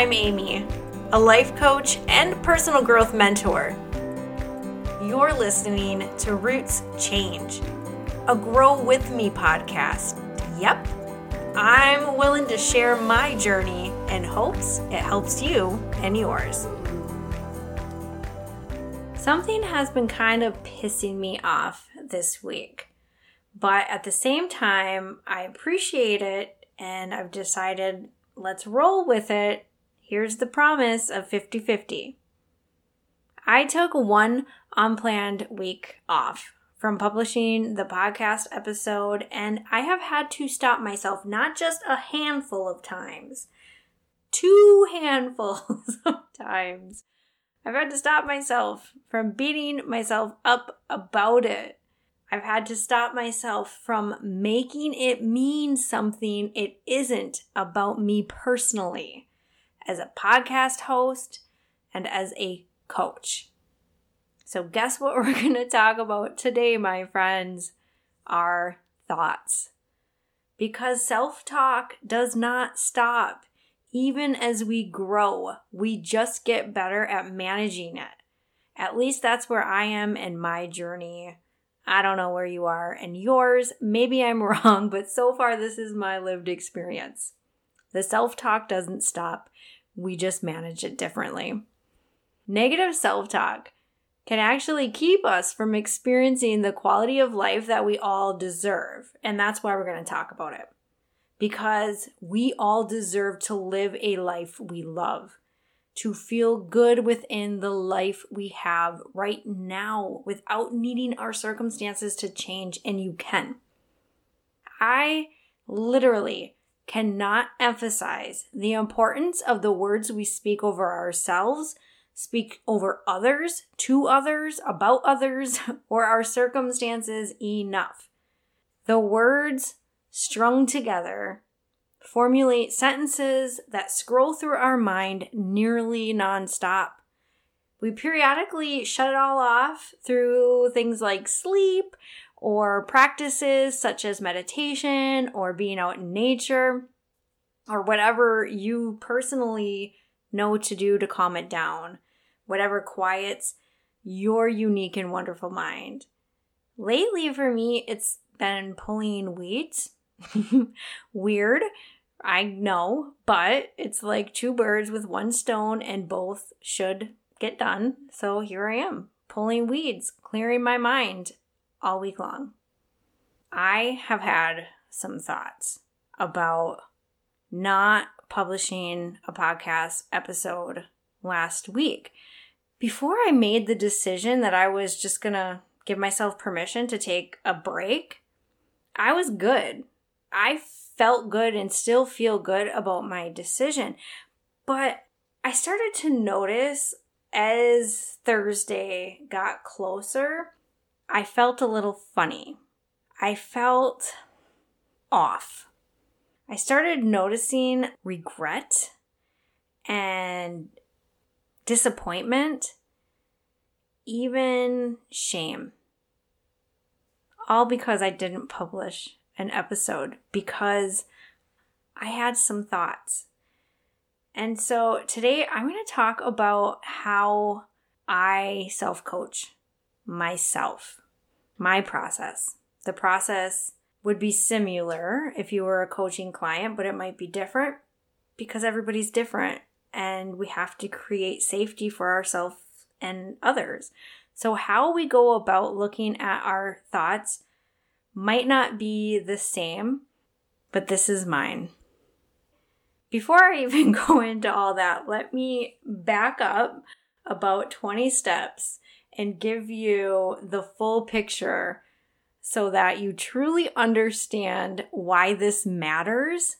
I'm Amy, a life coach and personal growth mentor. You're listening to Roots Change, a Grow With Me podcast. Yep, I'm willing to share my journey and hopes it helps you and yours. Something has been kind of pissing me off this week, but at the same time, I appreciate it and I've decided let's roll with it. Here's the promise of 50 50. I took one unplanned week off from publishing the podcast episode, and I have had to stop myself not just a handful of times, two handfuls of times. I've had to stop myself from beating myself up about it. I've had to stop myself from making it mean something it isn't about me personally as a podcast host and as a coach. So, guess what we're going to talk about today, my friends? Our thoughts. Because self talk does not stop. Even as we grow, we just get better at managing it. At least that's where I am in my journey. I don't know where you are and yours. Maybe I'm wrong, but so far this is my lived experience. The self talk doesn't stop, we just manage it differently. Negative self talk can actually keep us from experiencing the quality of life that we all deserve. And that's why we're going to talk about it. Because we all deserve to live a life we love, to feel good within the life we have right now without needing our circumstances to change, and you can. I literally cannot emphasize the importance of the words we speak over ourselves speak over others, to others, about others, or our circumstances enough. The words strung together formulate sentences that scroll through our mind nearly nonstop. We periodically shut it all off through things like sleep or practices such as meditation or being out in nature or whatever you personally know to do to calm it down whatever quiets your unique and wonderful mind. Lately, for me, it's been pulling weeds. Weird, I know, but it's like two birds with one stone, and both should get done. So here I am, pulling weeds, clearing my mind all week long. I have had some thoughts about not publishing a podcast episode last week before I made the decision that I was just gonna give myself permission to take a break, I was good. I felt good and still feel good about my decision. But I started to notice as Thursday got closer, I felt a little funny. I felt off. I started noticing regret and disappointment, even shame. All because I didn't publish an episode because I had some thoughts. And so today I'm going to talk about how I self coach myself, my process. The process would be similar if you were a coaching client, but it might be different because everybody's different and we have to create safety for ourselves and others. So, how we go about looking at our thoughts might not be the same, but this is mine. Before I even go into all that, let me back up about 20 steps and give you the full picture so that you truly understand why this matters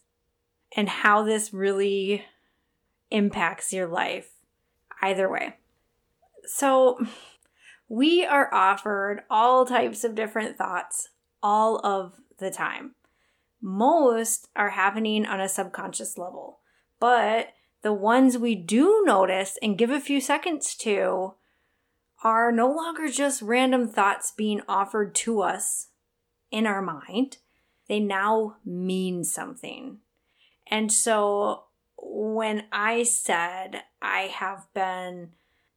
and how this really impacts your life either way. So, we are offered all types of different thoughts all of the time. Most are happening on a subconscious level, but the ones we do notice and give a few seconds to are no longer just random thoughts being offered to us in our mind. They now mean something. And so when I said I have been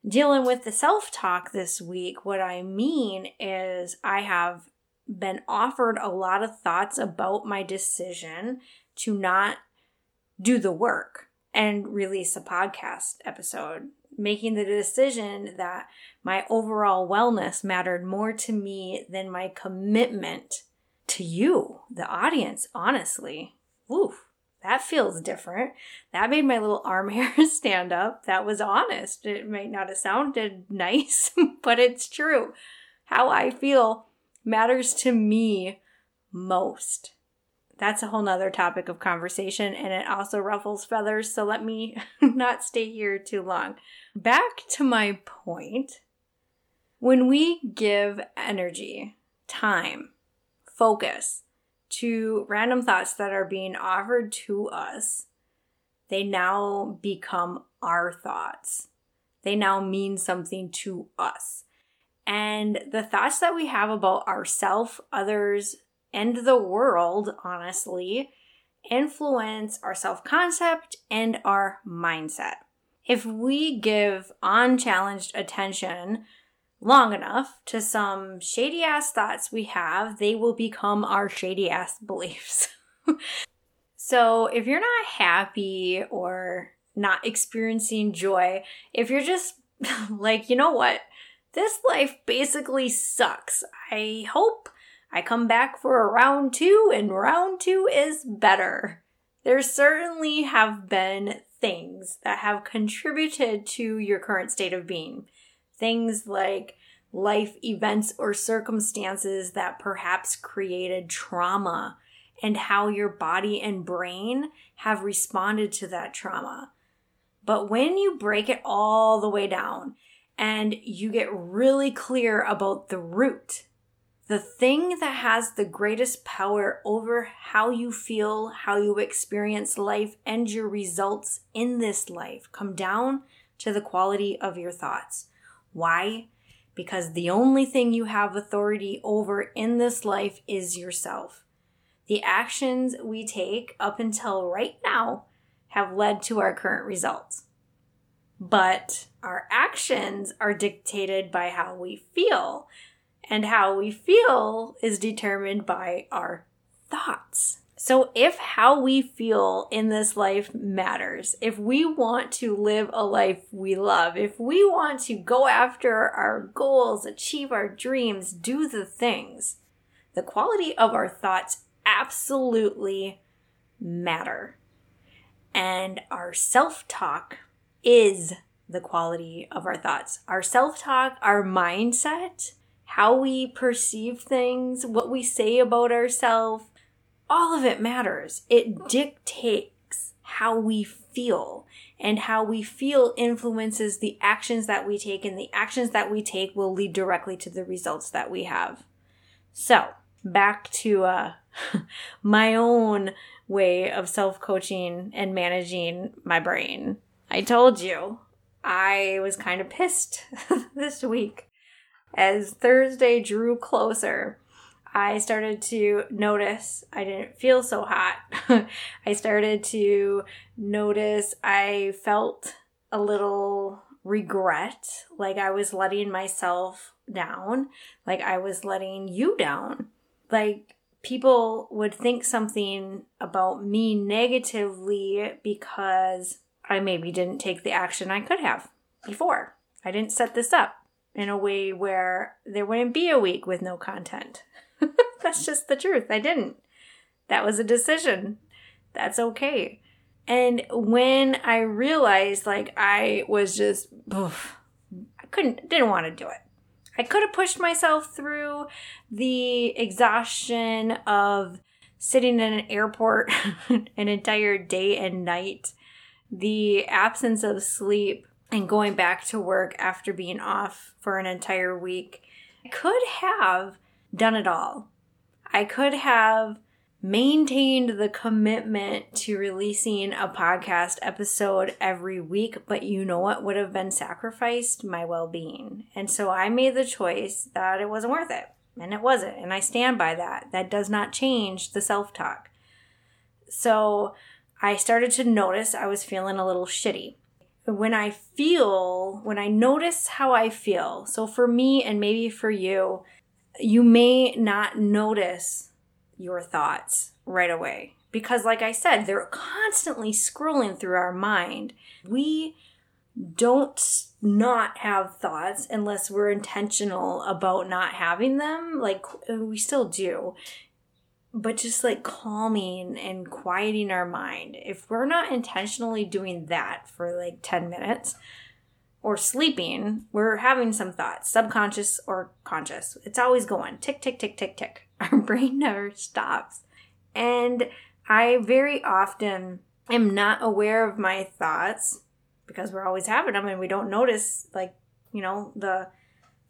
dealing with the self talk this week, what I mean is I have been offered a lot of thoughts about my decision to not do the work and release a podcast episode, making the decision that my overall wellness mattered more to me than my commitment to you, the audience, honestly. Oof, that feels different. That made my little arm hair stand up. That was honest. It might not have sounded nice, but it's true. How I feel matters to me most. That's a whole nother topic of conversation, and it also ruffles feathers, so let me not stay here too long. Back to my point. When we give energy, time, focus to random thoughts that are being offered to us, they now become our thoughts. They now mean something to us. And the thoughts that we have about ourself, others, and the world, honestly, influence our self concept and our mindset. If we give unchallenged attention long enough to some shady ass thoughts we have, they will become our shady ass beliefs. so if you're not happy or not experiencing joy, if you're just like, you know what? This life basically sucks. I hope I come back for a round two and round two is better. There certainly have been things that have contributed to your current state of being. Things like life events or circumstances that perhaps created trauma and how your body and brain have responded to that trauma. But when you break it all the way down and you get really clear about the root, the thing that has the greatest power over how you feel, how you experience life, and your results in this life come down to the quality of your thoughts. Why? Because the only thing you have authority over in this life is yourself. The actions we take up until right now have led to our current results. But our actions are dictated by how we feel, and how we feel is determined by our thoughts. So, if how we feel in this life matters, if we want to live a life we love, if we want to go after our goals, achieve our dreams, do the things, the quality of our thoughts absolutely matter. And our self talk is the quality of our thoughts. Our self talk, our mindset, how we perceive things, what we say about ourselves, all of it matters. It dictates how we feel, and how we feel influences the actions that we take, and the actions that we take will lead directly to the results that we have. So, back to uh, my own way of self coaching and managing my brain. I told you I was kind of pissed this week as Thursday drew closer. I started to notice I didn't feel so hot. I started to notice I felt a little regret, like I was letting myself down, like I was letting you down. Like people would think something about me negatively because I maybe didn't take the action I could have before. I didn't set this up in a way where there wouldn't be a week with no content. That's just the truth. I didn't. That was a decision. That's okay. And when I realized like I was just I couldn't didn't want to do it. I could have pushed myself through the exhaustion of sitting in an airport an entire day and night, the absence of sleep, and going back to work after being off for an entire week. I could have done it all. I could have maintained the commitment to releasing a podcast episode every week, but you know what would have been sacrificed? My well being. And so I made the choice that it wasn't worth it. And it wasn't. And I stand by that. That does not change the self talk. So I started to notice I was feeling a little shitty. When I feel, when I notice how I feel, so for me and maybe for you, you may not notice your thoughts right away because, like I said, they're constantly scrolling through our mind. We don't not have thoughts unless we're intentional about not having them. Like, we still do but just like calming and quieting our mind. If we're not intentionally doing that for like 10 minutes or sleeping, we're having some thoughts, subconscious or conscious. It's always going tick, tick, tick, tick, tick. Our brain never stops. And I very often am not aware of my thoughts because we're always having them and we don't notice, like, you know, the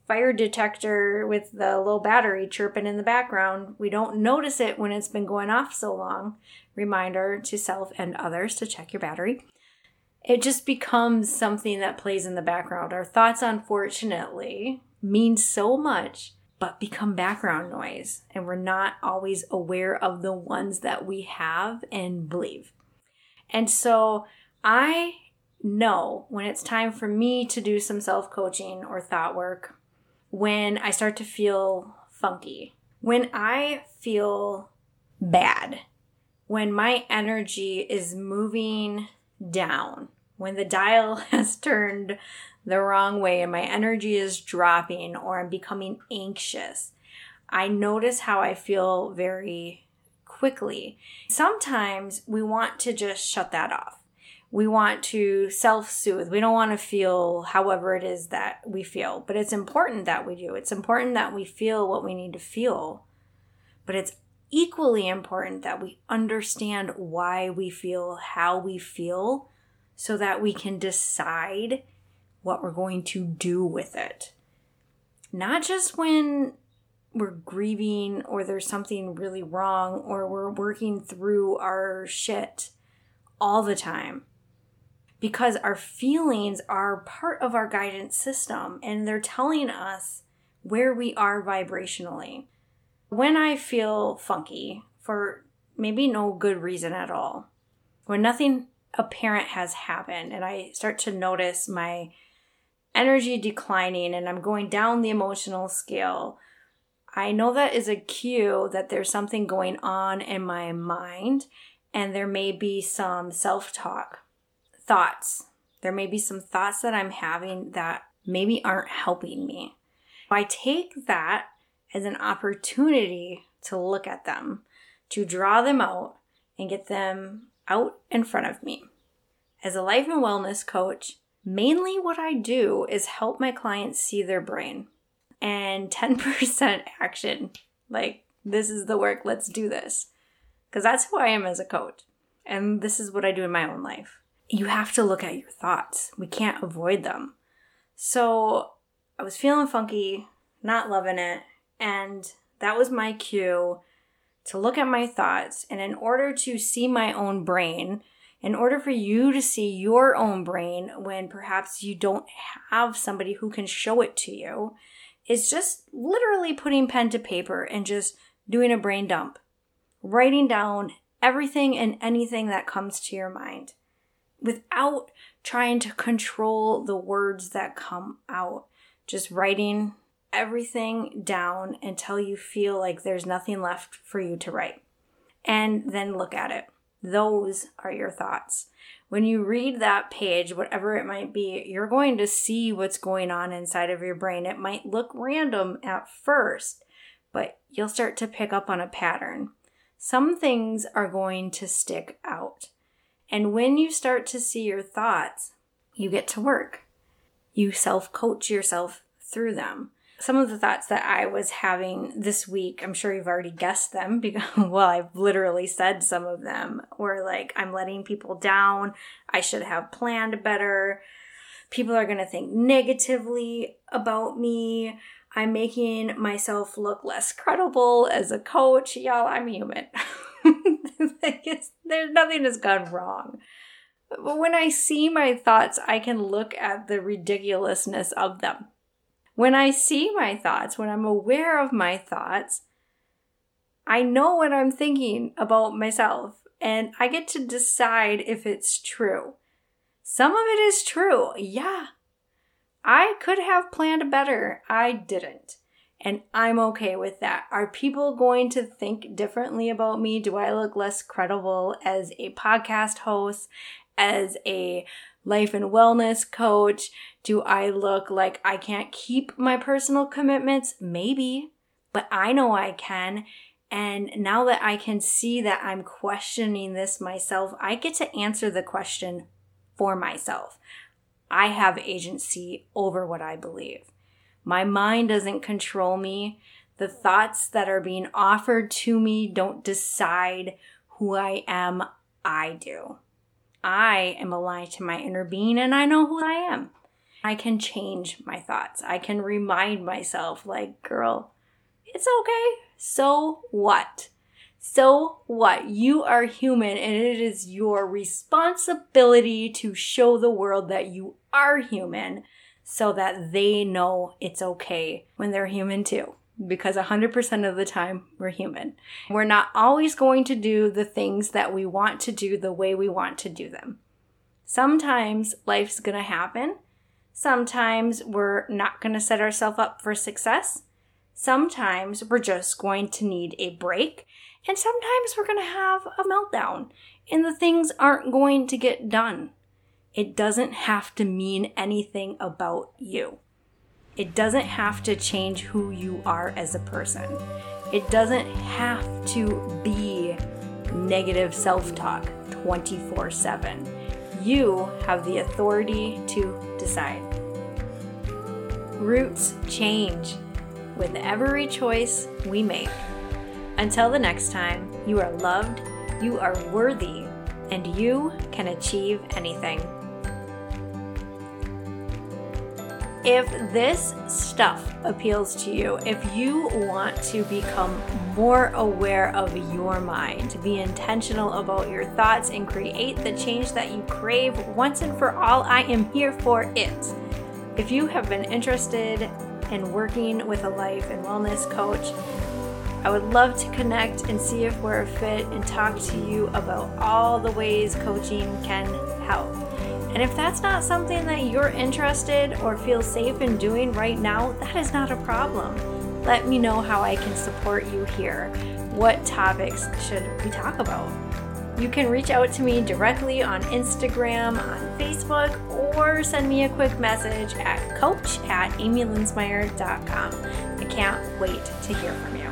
fire detector with the low battery chirping in the background. We don't notice it when it's been going off so long. Reminder to self and others to check your battery. It just becomes something that plays in the background. Our thoughts, unfortunately, mean so much, but become background noise. And we're not always aware of the ones that we have and believe. And so I know when it's time for me to do some self coaching or thought work when I start to feel funky, when I feel bad, when my energy is moving down, when the dial has turned the wrong way and my energy is dropping or I'm becoming anxious, I notice how I feel very quickly. Sometimes we want to just shut that off we want to self soothe. We don't want to feel however it is that we feel, but it's important that we do. It's important that we feel what we need to feel, but it's equally important that we understand why we feel how we feel so that we can decide what we're going to do with it. Not just when we're grieving or there's something really wrong or we're working through our shit all the time because our feelings are part of our guidance system and they're telling us where we are vibrationally. When I feel funky for maybe no good reason at all, when nothing apparent has happened and I start to notice my energy declining and I'm going down the emotional scale, I know that is a cue that there's something going on in my mind and there may be some self talk thoughts. There may be some thoughts that I'm having that maybe aren't helping me. I take that as an opportunity to look at them, to draw them out and get them out in front of me. As a life and wellness coach, mainly what I do is help my clients see their brain and 10% action. Like, this is the work, let's do this. Because that's who I am as a coach. And this is what I do in my own life you have to look at your thoughts. We can't avoid them. So I was feeling funky, not loving it, and that was my cue to look at my thoughts. And in order to see my own brain, in order for you to see your own brain when perhaps you don't have somebody who can show it to you, is just literally putting pen to paper and just doing a brain dump, writing down everything and anything that comes to your mind without trying to control the words that come out. Just writing everything down until you feel like there's nothing left for you to write. And then look at it. Those are your thoughts. When you read that page, whatever it might be, you're going to see what's going on inside of your brain. It might look random at first, but you'll start to pick up on a pattern. Some things are going to stick out. And when you start to see your thoughts, you get to work. You self coach yourself through them. Some of the thoughts that I was having this week, I'm sure you've already guessed them because, well, I've literally said some of them, were like, I'm letting people down. I should have planned better. People are going to think negatively about me. I'm making myself look less credible as a coach. Y'all, I'm human. there's nothing has gone wrong. But when I see my thoughts, I can look at the ridiculousness of them. When I see my thoughts, when I'm aware of my thoughts, I know what I'm thinking about myself and I get to decide if it's true. Some of it is true. Yeah. I could have planned better. I didn't. And I'm okay with that. Are people going to think differently about me? Do I look less credible as a podcast host, as a life and wellness coach? Do I look like I can't keep my personal commitments? Maybe, but I know I can. And now that I can see that I'm questioning this myself, I get to answer the question for myself. I have agency over what I believe. My mind doesn't control me. The thoughts that are being offered to me don't decide who I am. I do. I am aligned to my inner being and I know who I am. I can change my thoughts. I can remind myself, like, girl, it's okay. So what? So what? You are human and it is your responsibility to show the world that you are human so that they know it's okay when they're human too. Because 100% of the time, we're human. We're not always going to do the things that we want to do the way we want to do them. Sometimes life's going to happen. Sometimes we're not going to set ourselves up for success. Sometimes we're just going to need a break. And sometimes we're going to have a meltdown and the things aren't going to get done. It doesn't have to mean anything about you. It doesn't have to change who you are as a person. It doesn't have to be negative self talk 24 7. You have the authority to decide. Roots change with every choice we make. Until the next time, you are loved, you are worthy, and you can achieve anything. If this stuff appeals to you, if you want to become more aware of your mind, be intentional about your thoughts and create the change that you crave once and for all, I am here for it. If you have been interested in working with a life and wellness coach, I would love to connect and see if we're a fit and talk to you about all the ways coaching can help. And if that's not something that you're interested or feel safe in doing right now, that is not a problem. Let me know how I can support you here. What topics should we talk about? You can reach out to me directly on Instagram, on Facebook, or send me a quick message at coach at amylinsmeyer.com. I can't wait to hear from you.